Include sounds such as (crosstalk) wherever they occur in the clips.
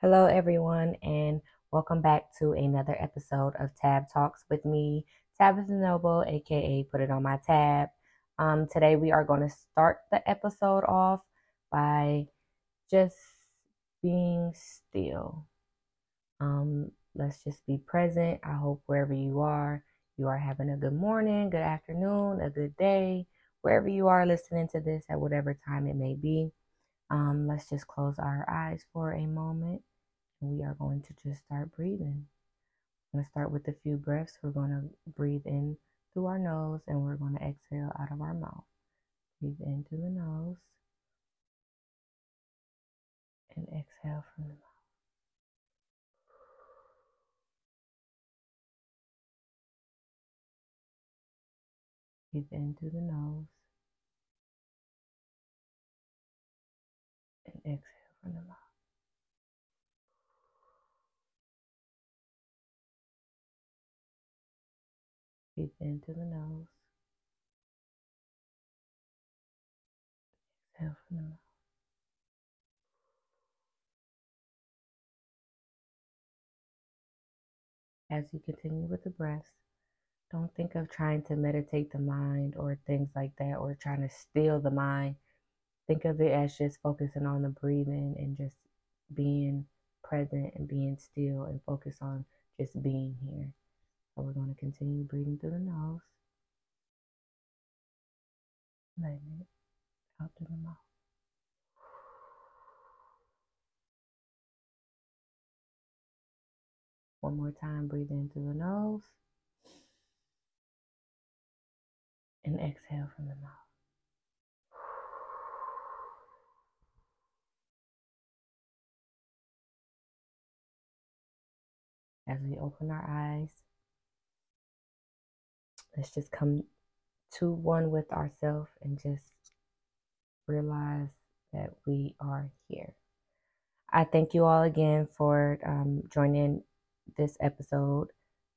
Hello, everyone, and welcome back to another episode of Tab Talks with me, Tabitha Noble, aka Put It On My Tab. Um, today, we are going to start the episode off by just being still. Um, let's just be present. I hope wherever you are, you are having a good morning, good afternoon, a good day, wherever you are listening to this at whatever time it may be. Um, let's just close our eyes for a moment we are going to just start breathing. I'm going to start with a few breaths. We're going to breathe in through our nose and we're going to exhale out of our mouth. Breathe in through the nose and exhale from the mouth. Breathe in through the nose and exhale from the mouth. Breathe into the nose. Exhale from the mouth. As you continue with the breath, don't think of trying to meditate the mind or things like that or trying to steal the mind. Think of it as just focusing on the breathing and just being present and being still and focus on just being here. So we're going to continue breathing through the nose. Letting it out through the mouth. One more time, breathe in through the nose. And exhale from the mouth. As we open our eyes, let's just come to one with ourselves and just realize that we are here. I thank you all again for um, joining this episode.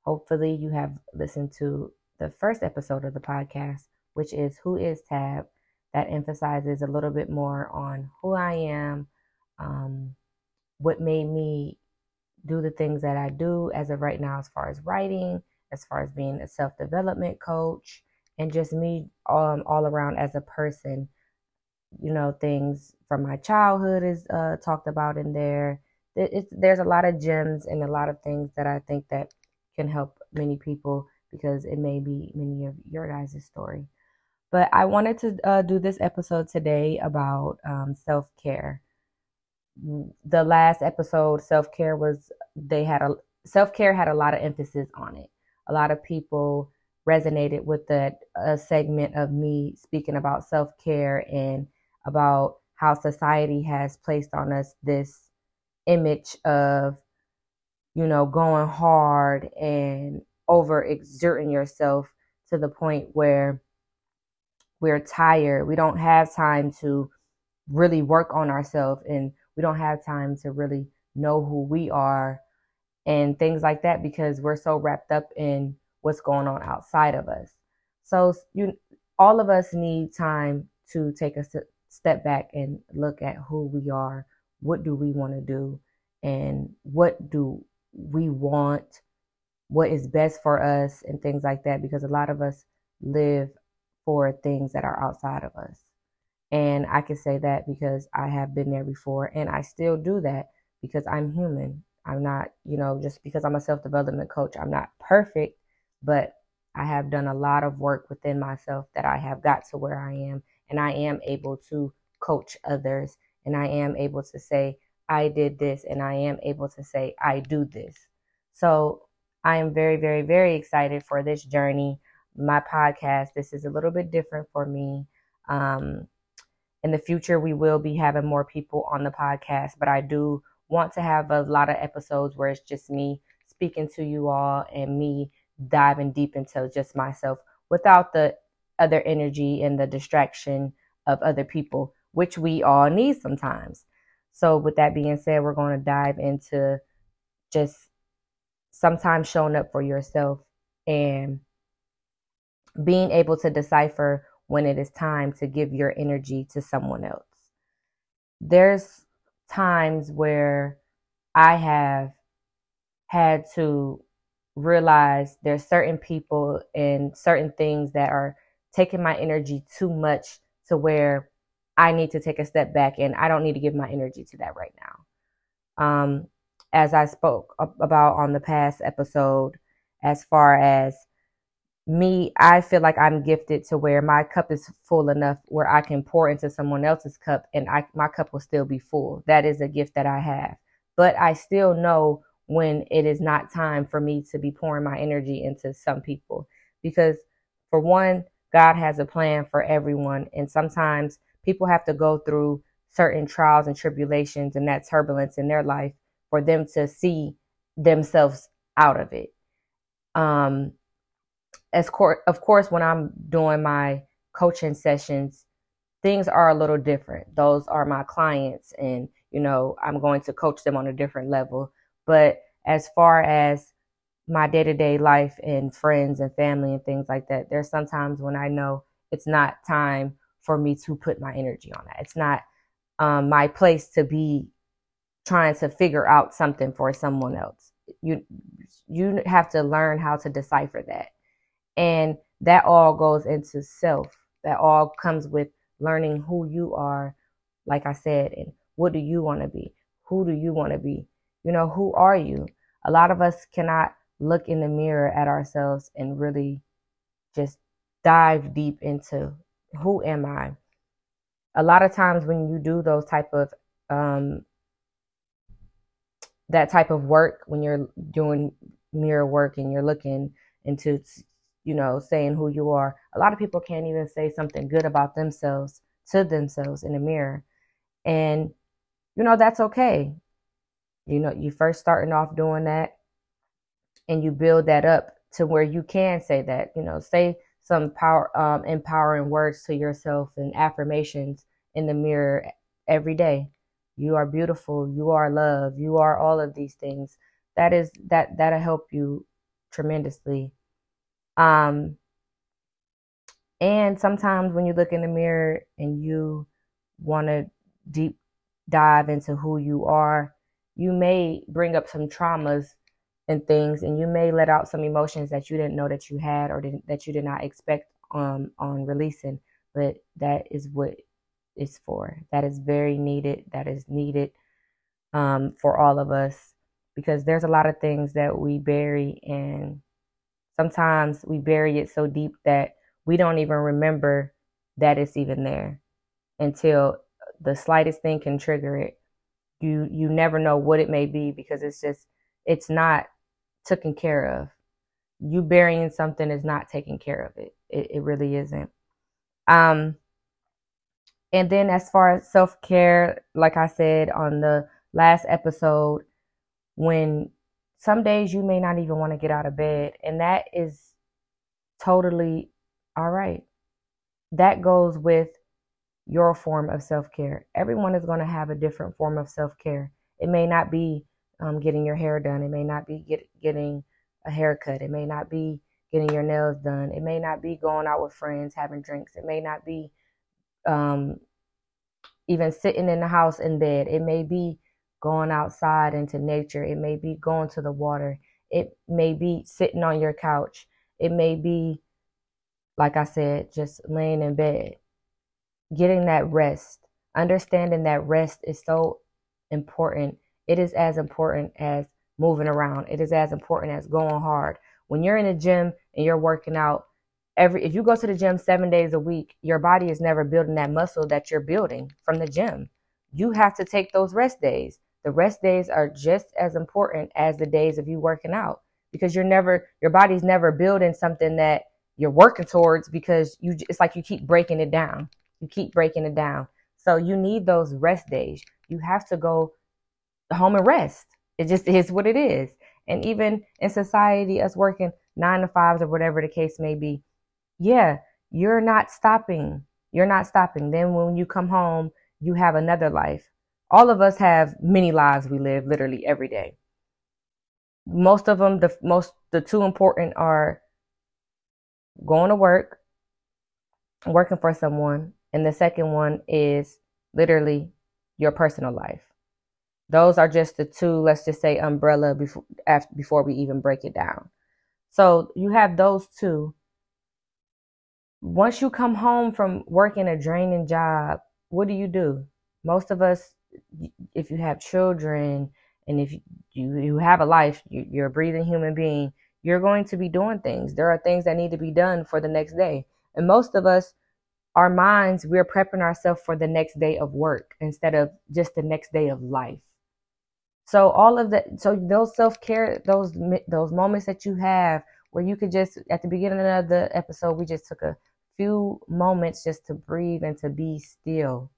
Hopefully, you have listened to the first episode of the podcast, which is Who is Tab, that emphasizes a little bit more on who I am, um, what made me do the things that I do as of right now, as far as writing, as far as being a self development coach and just me um, all around as a person. You know, things from my childhood is uh, talked about in there. It's, there's a lot of gems and a lot of things that I think that can help many people because it may be many of your guys' story. But I wanted to uh, do this episode today about um, self care. The last episode, self care was they had a self care had a lot of emphasis on it a lot of people resonated with that a uh, segment of me speaking about self care and about how society has placed on us this image of, you know, going hard and over exerting yourself to the point where we're tired. We don't have time to really work on ourselves and we don't have time to really know who we are and things like that because we're so wrapped up in what's going on outside of us. So you all of us need time to take a step back and look at who we are, what do we want to do, and what do we want, what is best for us, and things like that. Because a lot of us live for things that are outside of us. And I can say that because I have been there before and I still do that because I'm human. I'm not, you know, just because I'm a self development coach, I'm not perfect, but I have done a lot of work within myself that I have got to where I am. And I am able to coach others. And I am able to say, I did this. And I am able to say, I do this. So I am very, very, very excited for this journey. My podcast, this is a little bit different for me. Um, in the future, we will be having more people on the podcast, but I do want to have a lot of episodes where it's just me speaking to you all and me diving deep into just myself without the other energy and the distraction of other people, which we all need sometimes. So, with that being said, we're going to dive into just sometimes showing up for yourself and being able to decipher when it is time to give your energy to someone else. There's times where I have had to realize there's certain people and certain things that are taking my energy too much to where I need to take a step back and I don't need to give my energy to that right now. Um, as I spoke about on the past episode, as far as me, I feel like I'm gifted to where my cup is full enough where I can pour into someone else's cup and I, my cup will still be full. That is a gift that I have. But I still know when it is not time for me to be pouring my energy into some people. Because, for one, God has a plan for everyone. And sometimes people have to go through certain trials and tribulations and that turbulence in their life for them to see themselves out of it. Um, as cor- of course, when I'm doing my coaching sessions, things are a little different. Those are my clients, and you know, I'm going to coach them on a different level. But as far as my day to day life and friends and family and things like that, there's sometimes when I know it's not time for me to put my energy on that. It's not um, my place to be trying to figure out something for someone else. You you have to learn how to decipher that. And that all goes into self. That all comes with learning who you are, like I said, and what do you want to be? Who do you want to be? You know, who are you? A lot of us cannot look in the mirror at ourselves and really just dive deep into who am I? A lot of times when you do those type of um, that type of work, when you're doing mirror work and you're looking into you know, saying who you are. A lot of people can't even say something good about themselves to themselves in the mirror. And, you know, that's okay. You know, you first starting off doing that and you build that up to where you can say that, you know, say some power, um, empowering words to yourself and affirmations in the mirror every day. You are beautiful. You are love. You are all of these things. That is that that'll help you tremendously um, and sometimes when you look in the mirror and you want to deep dive into who you are, you may bring up some traumas and things, and you may let out some emotions that you didn't know that you had or that you did not expect um, on releasing. But that is what it's for. That is very needed. That is needed um, for all of us because there's a lot of things that we bury and sometimes we bury it so deep that we don't even remember that it's even there until the slightest thing can trigger it. You you never know what it may be because it's just it's not taken care of. You burying something is not taking care of it. It, it really isn't. Um, and then as far as self care, like I said on the last episode, when some days you may not even want to get out of bed, and that is totally all right. That goes with your form of self care. Everyone is going to have a different form of self care. It may not be um, getting your hair done, it may not be get, getting a haircut, it may not be getting your nails done, it may not be going out with friends, having drinks, it may not be um, even sitting in the house in bed, it may be going outside into nature. It may be going to the water. It may be sitting on your couch. It may be, like I said, just laying in bed. Getting that rest. Understanding that rest is so important. It is as important as moving around. It is as important as going hard. When you're in a gym and you're working out, every if you go to the gym 7 days a week, your body is never building that muscle that you're building from the gym. You have to take those rest days. The rest days are just as important as the days of you working out because you're never, your body's never building something that you're working towards because you, it's like you keep breaking it down. You keep breaking it down. So you need those rest days. You have to go home and rest. It just is what it is. And even in society, us working nine to fives or whatever the case may be, yeah, you're not stopping. You're not stopping. Then when you come home, you have another life all of us have many lives we live literally every day. Most of them, the most, the two important are going to work, working for someone, and the second one is literally your personal life. Those are just the two, let's just say, umbrella before after, before we even break it down. So you have those two. Once you come home from working a draining job, what do you do? Most of us, if you have children and if you, you have a life, you're a breathing human being, you're going to be doing things. There are things that need to be done for the next day. And most of us, our minds, we're prepping ourselves for the next day of work instead of just the next day of life. So all of that, so those self care, those those moments that you have where you could just at the beginning of the episode, we just took a few moments just to breathe and to be still.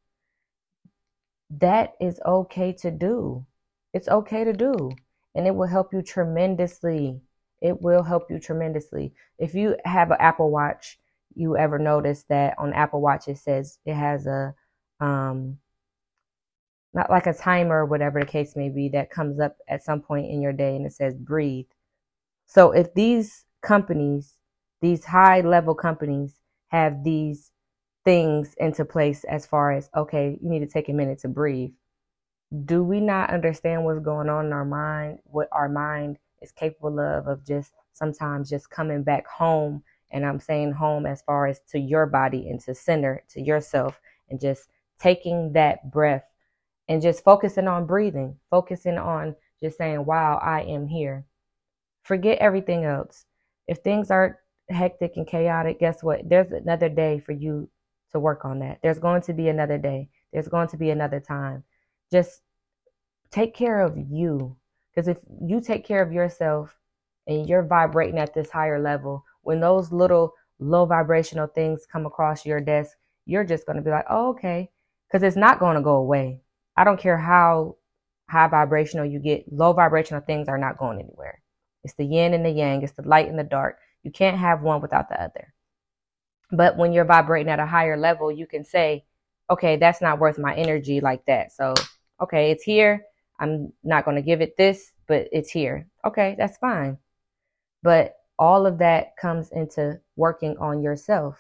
That is okay to do. It's okay to do, and it will help you tremendously. It will help you tremendously. If you have an Apple Watch, you ever notice that on Apple Watch it says it has a um not like a timer or whatever the case may be that comes up at some point in your day and it says breathe. So if these companies, these high level companies have these things into place as far as okay, you need to take a minute to breathe. Do we not understand what's going on in our mind, what our mind is capable of of just sometimes just coming back home and I'm saying home as far as to your body and to center to yourself and just taking that breath and just focusing on breathing, focusing on just saying, wow, I am here. Forget everything else. If things are hectic and chaotic, guess what? There's another day for you to work on that. There's going to be another day. There's going to be another time. Just take care of you. Because if you take care of yourself and you're vibrating at this higher level, when those little low vibrational things come across your desk, you're just going to be like, oh, okay. Because it's not going to go away. I don't care how high vibrational you get, low vibrational things are not going anywhere. It's the yin and the yang, it's the light and the dark. You can't have one without the other. But when you're vibrating at a higher level, you can say, okay, that's not worth my energy like that. So, okay, it's here. I'm not going to give it this, but it's here. Okay, that's fine. But all of that comes into working on yourself.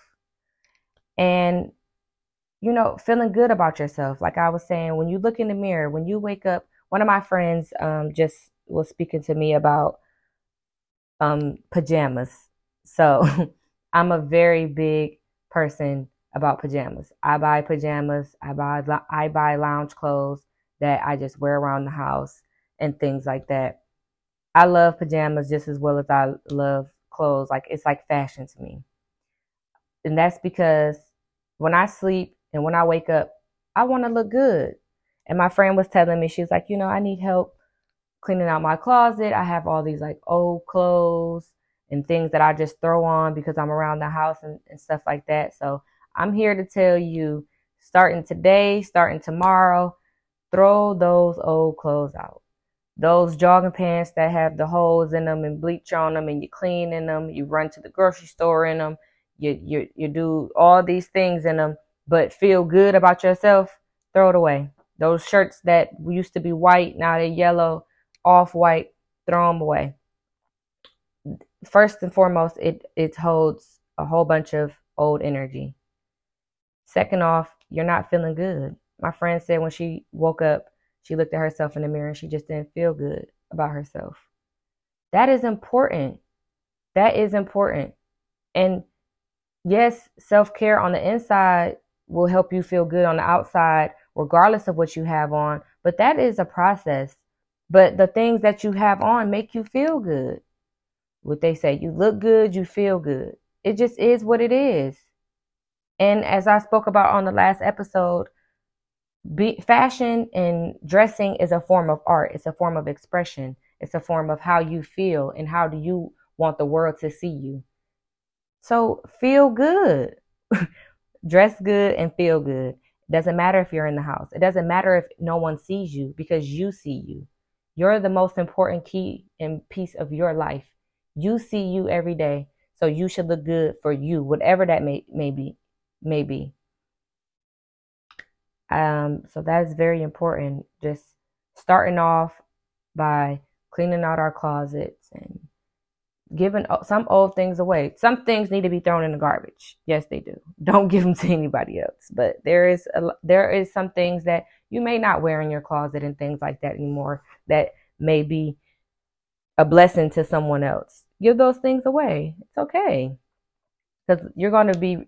And you know, feeling good about yourself. Like I was saying, when you look in the mirror, when you wake up, one of my friends um, just was speaking to me about um, pajamas. So (laughs) I'm a very big person about pajamas. I buy pajamas. I buy I buy lounge clothes that I just wear around the house and things like that. I love pajamas just as well as I love clothes. Like it's like fashion to me. And that's because when I sleep, and when I wake up, I want to look good. And my friend was telling me, she was like, you know, I need help cleaning out my closet. I have all these like old clothes and things that I just throw on because I'm around the house and, and stuff like that. So I'm here to tell you, starting today, starting tomorrow, throw those old clothes out. Those jogging pants that have the holes in them and bleach on them, and you clean in them, you run to the grocery store in them, you you you do all these things in them but feel good about yourself, throw it away. Those shirts that used to be white, now they're yellow, off white, throw them away. First and foremost, it, it holds a whole bunch of old energy. Second off, you're not feeling good. My friend said when she woke up, she looked at herself in the mirror and she just didn't feel good about herself. That is important. That is important. And yes, self care on the inside will help you feel good on the outside, regardless of what you have on. But that is a process. But the things that you have on make you feel good. What they say, you look good, you feel good. It just is what it is. And as I spoke about on the last episode, be, fashion and dressing is a form of art. It's a form of expression. It's a form of how you feel and how do you want the world to see you. So feel good. (laughs) Dress good and feel good. It doesn't matter if you're in the house. It doesn't matter if no one sees you because you see you. You're the most important key and piece of your life. You see you every day. So you should look good for you, whatever that may, may be. May be. Um, so that is very important. Just starting off by cleaning out our closets and giving some old things away. Some things need to be thrown in the garbage. Yes, they do. (laughs) Don't give them to anybody else. But there is a, there is some things that you may not wear in your closet and things like that anymore that may be a blessing to someone else. Give those things away. It's okay. Cuz you're going to be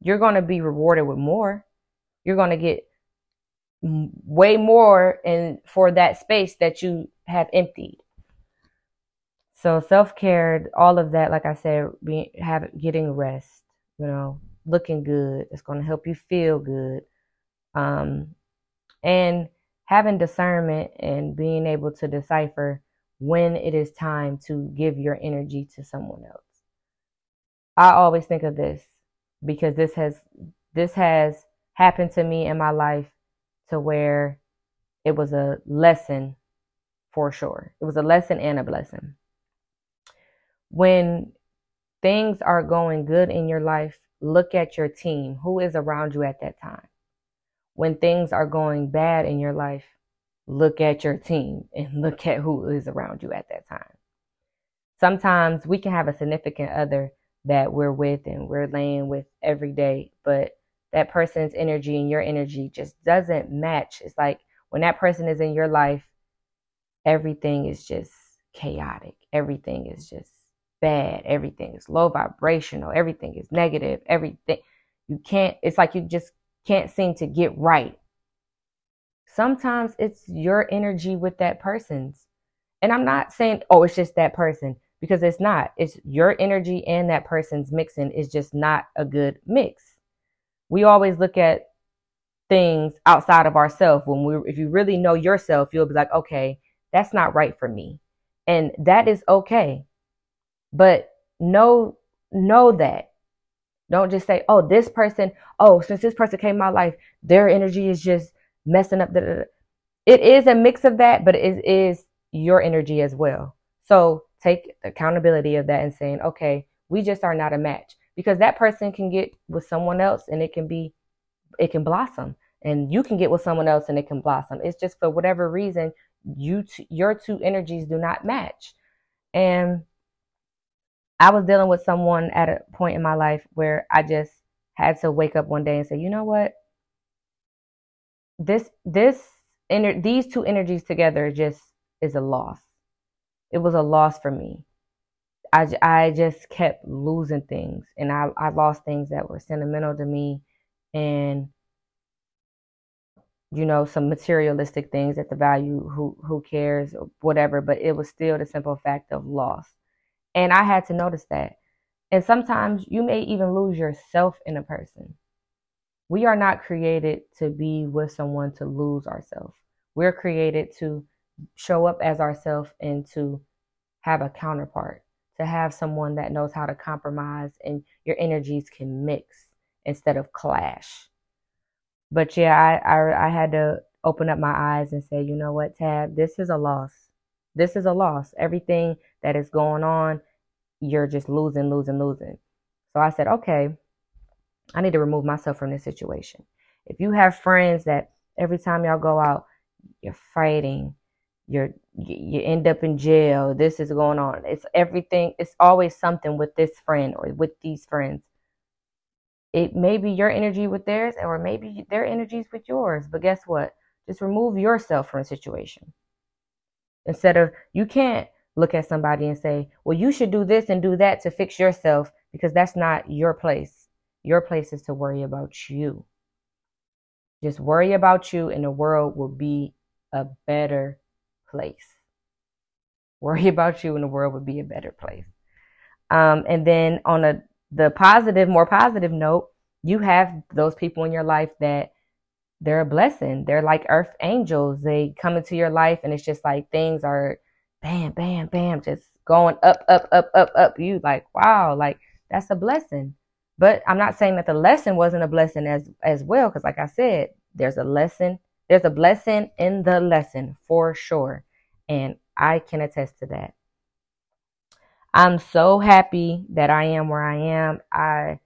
you're going to be rewarded with more. You're going to get way more in for that space that you have emptied. So self care, all of that, like I said, being have getting rest, you know, looking good. It's going to help you feel good, um, and having discernment and being able to decipher when it is time to give your energy to someone else. I always think of this because this has this has happened to me in my life to where it was a lesson for sure. It was a lesson and a blessing when things are going good in your life, look at your team. Who is around you at that time? When things are going bad in your life, look at your team and (laughs) look at who is around you at that time. Sometimes we can have a significant other that we're with and we're laying with every day, but that person's energy and your energy just doesn't match. It's like when that person is in your life, everything is just chaotic. Everything is just bad. Everything is low vibrational. Everything is negative. Everything you can't, it's like you just can't seem to get right. Sometimes it's your energy with that person's. And I'm not saying, oh, it's just that person because it's not. It's your energy and that person's mixing is just not a good mix. We always look at things outside of ourselves when we if you really know yourself, you'll be like, okay, that's not right for me. And that is okay. But know know that. Don't just say, "Oh, this person, oh, since this person came my life, their energy is just messing up." It is a mix of that, but it is your energy as well. So take accountability of that and saying, "Okay, we just are not a match." Because that person can get with someone else and it can be it can blossom and you can get with someone else and it can blossom. It's just for whatever reason you t- your two energies do not match. And I was dealing with someone at a point in my life where I just had to wake up one day and say, you know what? This this ener- these two energies together just is a loss. It was a loss for me. I, I just kept losing things and I, I lost things that were sentimental to me and you know some materialistic things at the value who who cares whatever but it was still the simple fact of loss and I had to notice that. And sometimes you may even lose yourself in a person. We are not created to be with someone to lose ourselves. We're created to show up as ourselves and to have a counterpart, to have someone that knows how to compromise and your energies can mix instead of clash. But yeah, I, I, I had to open up my eyes and say, you know what, Tab, this is a loss. This is a loss. Everything that is going on, you're just losing, losing, losing. So I said, okay, I need to remove myself from this situation. If you have friends that every time y'all go out, you're fighting, you're you end up in jail, this is going on. It's everything, it's always something with this friend or with these friends. It may be your energy with theirs, or maybe their energies with yours. But guess what? Just remove yourself from a situation. Instead of you can't look at somebody and say, well, you should do this and do that to fix yourself because that's not your place. Your place is to worry about you. Just worry about you, and the world will be a better place. Worry (laughs) about you, and the world will be a better place. Um, and then on a the positive, more positive note, you have those people in your life that they're a blessing. They're like earth angels. They come into your life, and it's just like things are bam, bam, bam, just going up, up, up, up, up. You like, wow, like that's a blessing. But I'm not saying that the lesson wasn't a blessing as as well, because like I said, there's a lesson, there's a blessing in the lesson for sure. And I can attest to that. I'm so happy that I am where I am. I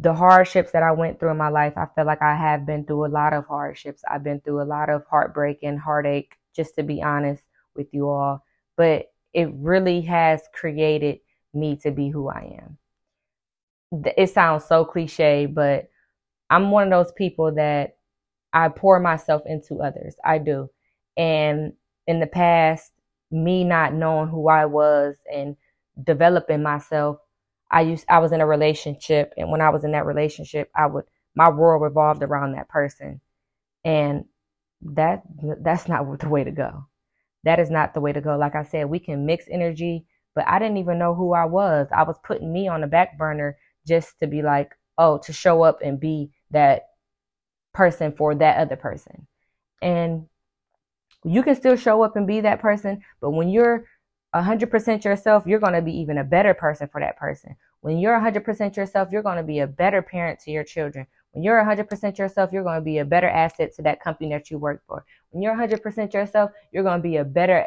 the hardships that I went through in my life, I feel like I have been through a lot of hardships. I've been through a lot of heartbreak and heartache, just to be honest with you all. But it really has created me to be who I am. It sounds so cliche, but I'm one of those people that I pour myself into others. I do. And in the past, me not knowing who I was and developing myself, I used I was in a relationship and when I was in that relationship, I would my world revolved around that person. And that that's not (laughs) the way to go. That is not the way to go. Like I said, we can mix energy, but I didn't even know who I was. I was putting me on the back burner just to be like, oh, to show up and be that person for that other person. And you can still show up and be that person, but when you're 100% yourself, you're going to be even a better person for that person. When you're 100% yourself, you're going to be a better parent to your children. When you're 100% yourself, you're going to be a better asset to that company that you work for. When you're 100% yourself, you're going to be a better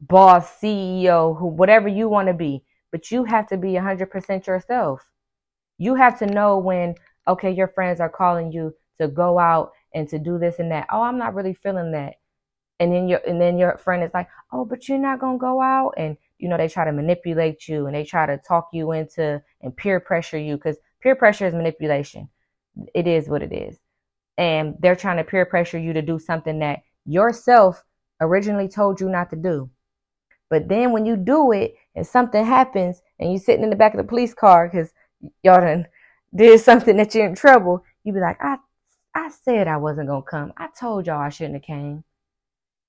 boss, CEO, who whatever you want to be. But you have to be 100% yourself. You have to know when okay, your friends are calling you to go out and to do this and that. Oh, I'm not really feeling that. And then your and then your friend is like, "Oh, but you're not going to go out." And you know, they try to manipulate you and they try to talk you into and peer pressure you cuz peer pressure is manipulation. It is what it is. And they're trying to peer pressure you to do something that yourself originally told you not to do. But then when you do it and something happens and you're sitting in the back of the police car because y'all done (laughs) did something that you're in trouble, you be like, I I said I wasn't gonna come. I told y'all I shouldn't have came.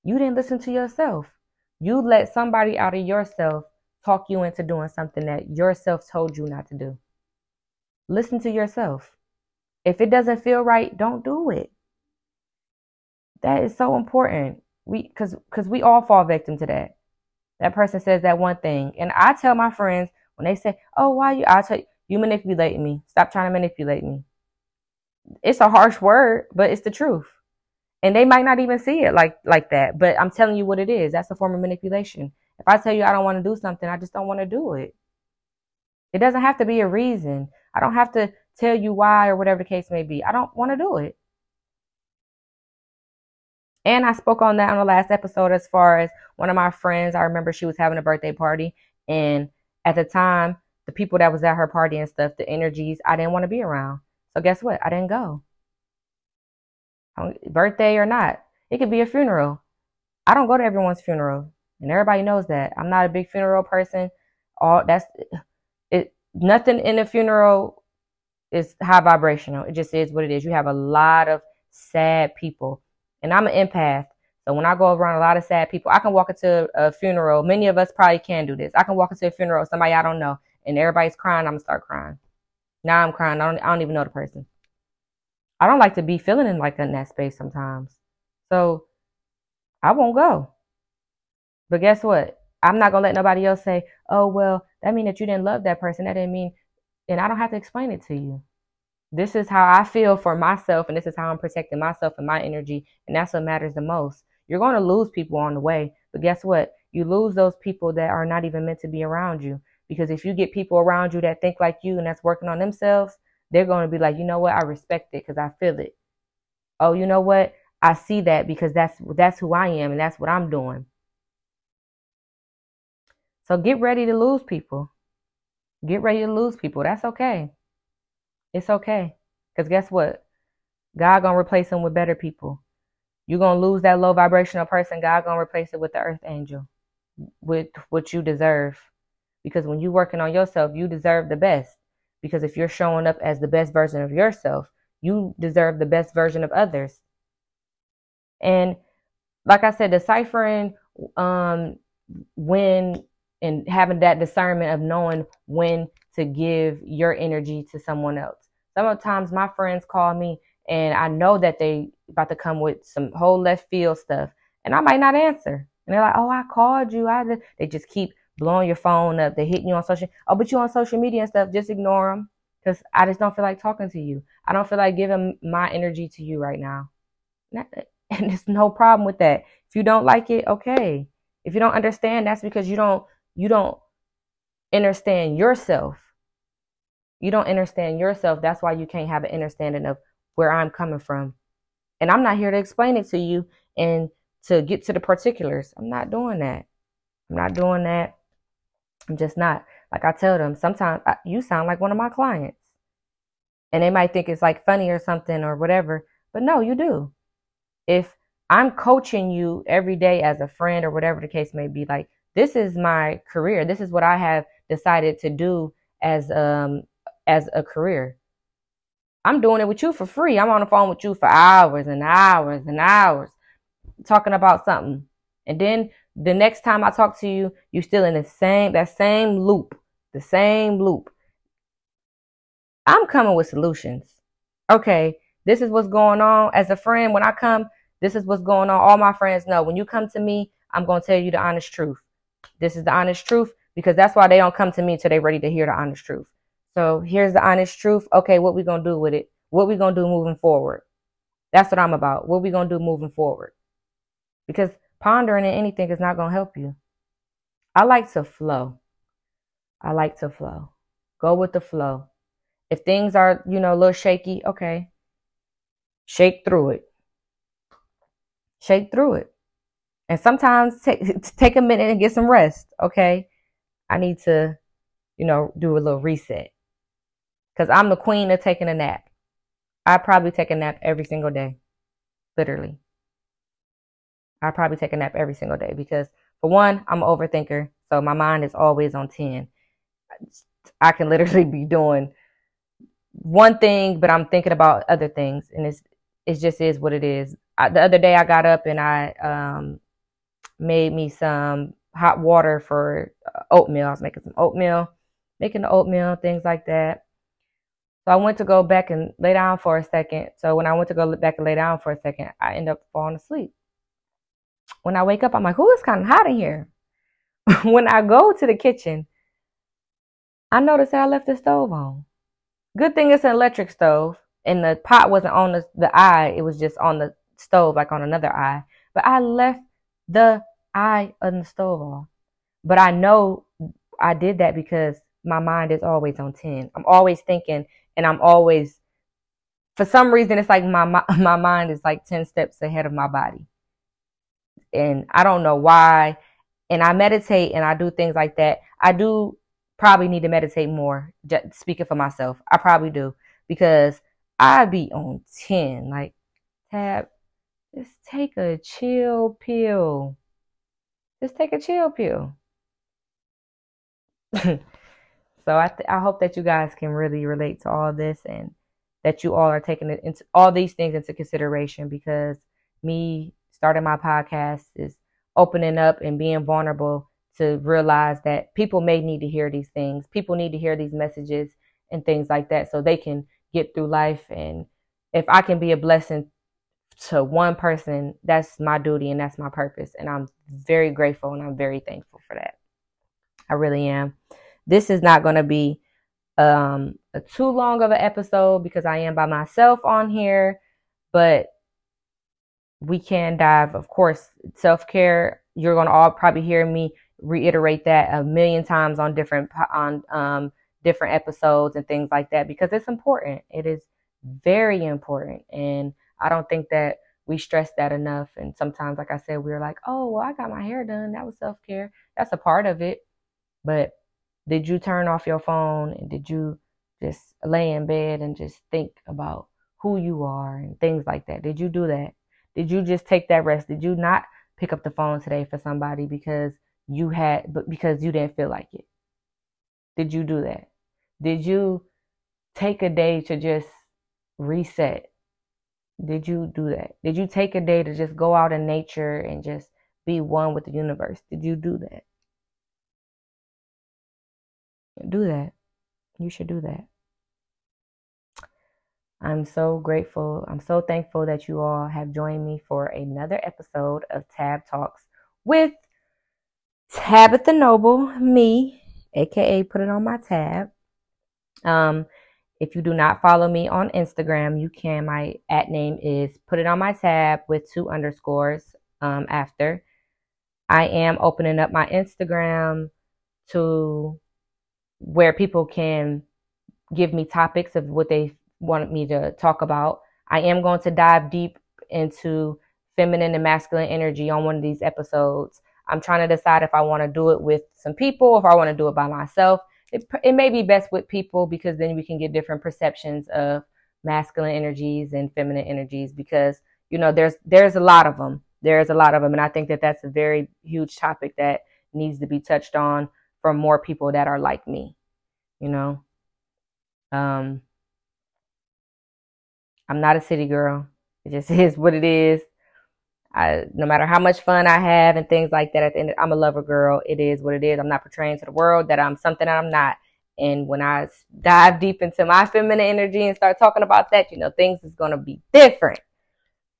You didn't listen to yourself. You let somebody out of yourself talk you into doing something that yourself told you not to do. Listen to yourself. If it doesn't feel right, don't do it. That is so important. We cuz cuz we all fall victim to that. That person says that one thing. And I tell my friends when they say, "Oh, why you?" I tell you, you manipulating me. Stop trying to manipulate me. It's a harsh word, but it's the truth. And they might not even see it like like that, but I'm telling you what it is. That's a form of manipulation. If I tell you I don't want to do something, I just don't want to do it. It doesn't have to be a reason. I don't have to tell you why or whatever the case may be. I don't want to do it. And I spoke on that on the last episode as far as one of my friends. I remember she was having a birthday party, and at the time, the people that was at her party and stuff, the energies I didn't want to be around. So guess what? I didn't go. Birthday or not, it could be a funeral. I don't go to everyone's funeral, and everybody knows that. I'm not a big funeral person. All that's it. Nothing in a funeral is high vibrational. It just is what it is. You have a lot of sad people, and I'm an empath. So when I go around a lot of sad people, I can walk into a funeral. Many of us probably can do this. I can walk into a funeral, somebody I don't know, and everybody's crying, I'm gonna start crying. Now I'm crying. I don't, I don't even know the person. I don't like to be feeling in like in that space sometimes. So I won't go. But guess what? I'm not gonna let nobody else say, "Oh well, that mean that you didn't love that person." That didn't mean, and I don't have to explain it to you. This is how I feel for myself, and this is how I'm protecting myself and my energy, and that's what matters the most. You're going to lose people on the way, but guess what? You lose those people that are not even meant to be around you. Because if you get people around you that think like you and that's working on themselves, they're going to be like, you know what? I respect it because I feel it. Oh, you know what? I see that because that's that's who I am and that's what I'm doing. So get ready to lose people. Get ready to lose people. That's okay. It's okay. Because guess what? God gonna replace them with better people. You're gonna lose that low vibrational person. God gonna replace it with the earth angel, with what you deserve. Because when you're working on yourself, you deserve the best. Because if you're showing up as the best version of yourself, you deserve the best version of others. And like I said, deciphering um, when and having that discernment of knowing when to give your energy to someone else. Sometimes my friends call me and I know that they about to come with some whole left field stuff and I might not answer. And they're like, "Oh, I called you." I they just keep blowing your phone up. They're hitting you on social. Oh, but you on social media and stuff. Just ignore them because I just don't feel like talking to you. I don't feel like giving my energy to you right now. (laughs) And there's no problem with that. If you don't like it, okay. If you don't understand, that's because you don't you don't understand yourself. You don't understand yourself. That's why you can't have an understanding of where I'm coming from. And I'm not here to explain it to you and to get to the particulars. I'm not doing that. I'm not doing that. I'm just not. Like I tell them, sometimes I, you sound like one of my clients. And they might think it's like funny or something or whatever, but no, you do. If I'm coaching you every day as a friend or whatever the case may be, like this is my career. This is what I have decided to do as um as a career. I'm doing it with you for free. I'm on the phone with you for hours and hours and hours talking about something. And then the next time I talk to you, you're still in the same that same loop, the same loop. I'm coming with solutions. Okay, this is what's going on. As a friend, when I come, this is what's going on. All my friends know when you come to me, I'm going to tell you the honest truth. This is the honest truth because that's why they don't come to me until they're ready to hear the honest truth. So here's the honest truth. Okay, what we to do with it? What we to do moving forward? That's what I'm about. What we to do moving forward? Because pondering in anything is not to help you. I like to flow. I like to flow. Go with the flow. If things are, you know, a little shaky, okay, shake through it. Shake through it. And sometimes take (laughs) take a minute and get some rest, okay? I need to, you know, do a little reset. Cuz I'm the queen of taking a nap. I probably take a nap every single day. Literally. I probably take a nap every single day because for one, I'm an overthinker, so my mind is always on 10. I can literally be doing one thing, but I'm thinking about other things, and it's it just is what it is. I, the other day, I got up and I um, made me some hot water for uh, oatmeal. I was making some oatmeal, making the oatmeal, things like that. So I went to go back and lay down for a second. So when I went to go back and lay down for a second, I end up falling asleep. When I wake up, I'm like, "Who is kind of hot in here?" (laughs) when I go to the kitchen, I notice that I left the stove on. Good thing it's an electric stove and the pot wasn't on the, the eye, it was just on the stove, like on another eye. But I left the eye on the stove on. But I know I did that because my mind is always on 10. I'm always thinking and I'm always for some reason it's like my (laughs) my mind is like 10 steps ahead of my body. And I don't know why. And I meditate and I do things like that. I do probably need to meditate more. Just speaking for myself, I probably do because I be on ten. Like, tab, just take a chill pill. Just take a chill pill. (laughs) so I th- I hope that you guys can really relate to all this and that you all are taking into all these things into consideration because me starting my podcast is opening up and being vulnerable to realize that people may need to hear these things. People need to hear these messages and things like that so they can get through life. And if I can be a blessing to one person, that's my duty and that's my purpose. And I'm very grateful and I'm very thankful for that. I really am. This is not going to be um, too long of an episode because I am by myself on here, but we can dive, of course, self care. You're going to all probably hear me reiterate that a million times on different on um, different episodes and things like that because it's important. It is very important, and I don't think that we stress that enough. And sometimes, like I said, we're like, "Oh, well, I got my hair done. That was self care. That's a part of it." But did you turn off your phone and did you just lay in bed and just think about who you are and things like that? Did you do that? Did you just take that rest? Did you not pick up the phone today for somebody because you had, but because you didn't feel like it? Did you do that? Did you take a day to just reset? Did you do that? Did you take a day to just go out in nature and just be one with the universe? Did you do that? Do that. You should do that. I'm so grateful. I'm so thankful that you all have joined me for another episode of Tab Talks with Tabitha Noble, me, aka put it on my tab. Um, if you do not follow me on Instagram, you can. My at name is put it on my tab with two underscores um, after. I am opening up my Instagram to where people can give me topics of what they want me to talk about. I am going to dive deep into feminine and masculine energy on one of these episodes. I'm trying to decide if I want to do it with some people, if I want to do it by myself. It, it may be best with people because then we can get different perceptions of masculine energies and feminine energies because you know there's there's a lot of them there's a lot of them and i think that that's a very huge topic that needs to be touched on from more people that are like me you know um i'm not a city girl it just (laughs) is what it is I, no matter how much fun I have and things like that, at the end, I'm a lover girl. It is what it is. I'm not portraying to the world that I'm something that I'm not. And when I dive deep into my feminine energy and start talking about that, you know, things is going to be different.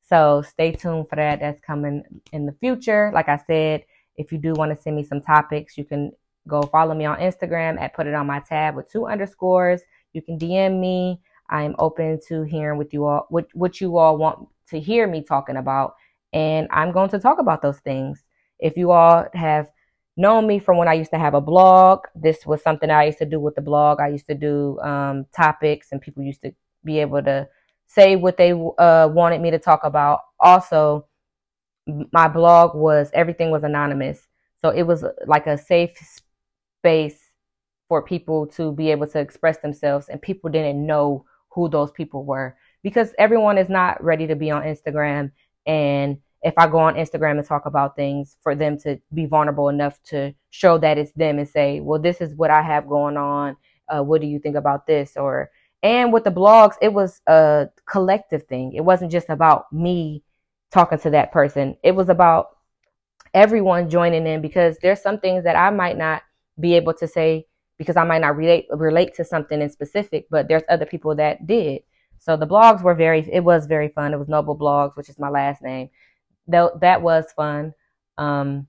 So stay tuned for that. That's coming in the future. Like I said, if you do want to send me some topics, you can go follow me on Instagram at put it on my tab with two underscores. You can DM me. I am open to hearing what you all what what you all want to hear me talking about and I'm going to talk about those things. If you all have known me from when I used to have a blog, this was something I used to do with the blog. I used to do um, topics, and people used to be able to say what they uh, wanted me to talk about. Also, my blog was everything was anonymous, so it was like a safe space for people to be able to express themselves, and people didn't know who those people were because everyone is not ready to be on Instagram and if I go on Instagram and talk about things, for them to be vulnerable enough to show that it's them and say, well, this is what I have going on. Uh, what do you think about this? Or, and with the blogs, it was a collective thing. It wasn't just about me talking to that person, it was about everyone joining in because there's some things that I might not be able to say because I might not relate relate to something in specific, but there's other people that did. So the blogs were very, it was very fun. It was Noble Blogs, which is my last name. That, that was fun. Um,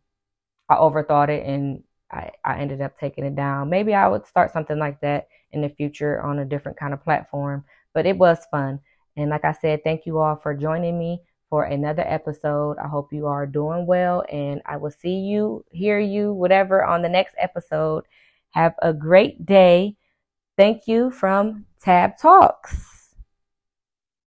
I overthought it and I, I ended up taking it down. Maybe I would start something like that in the future on a different kind of platform, but it was fun. And like I said, thank you all for joining me for another episode. I hope you are doing well and I will see you, hear you, whatever on the next episode. Have a great day. Thank you from Tab Talks.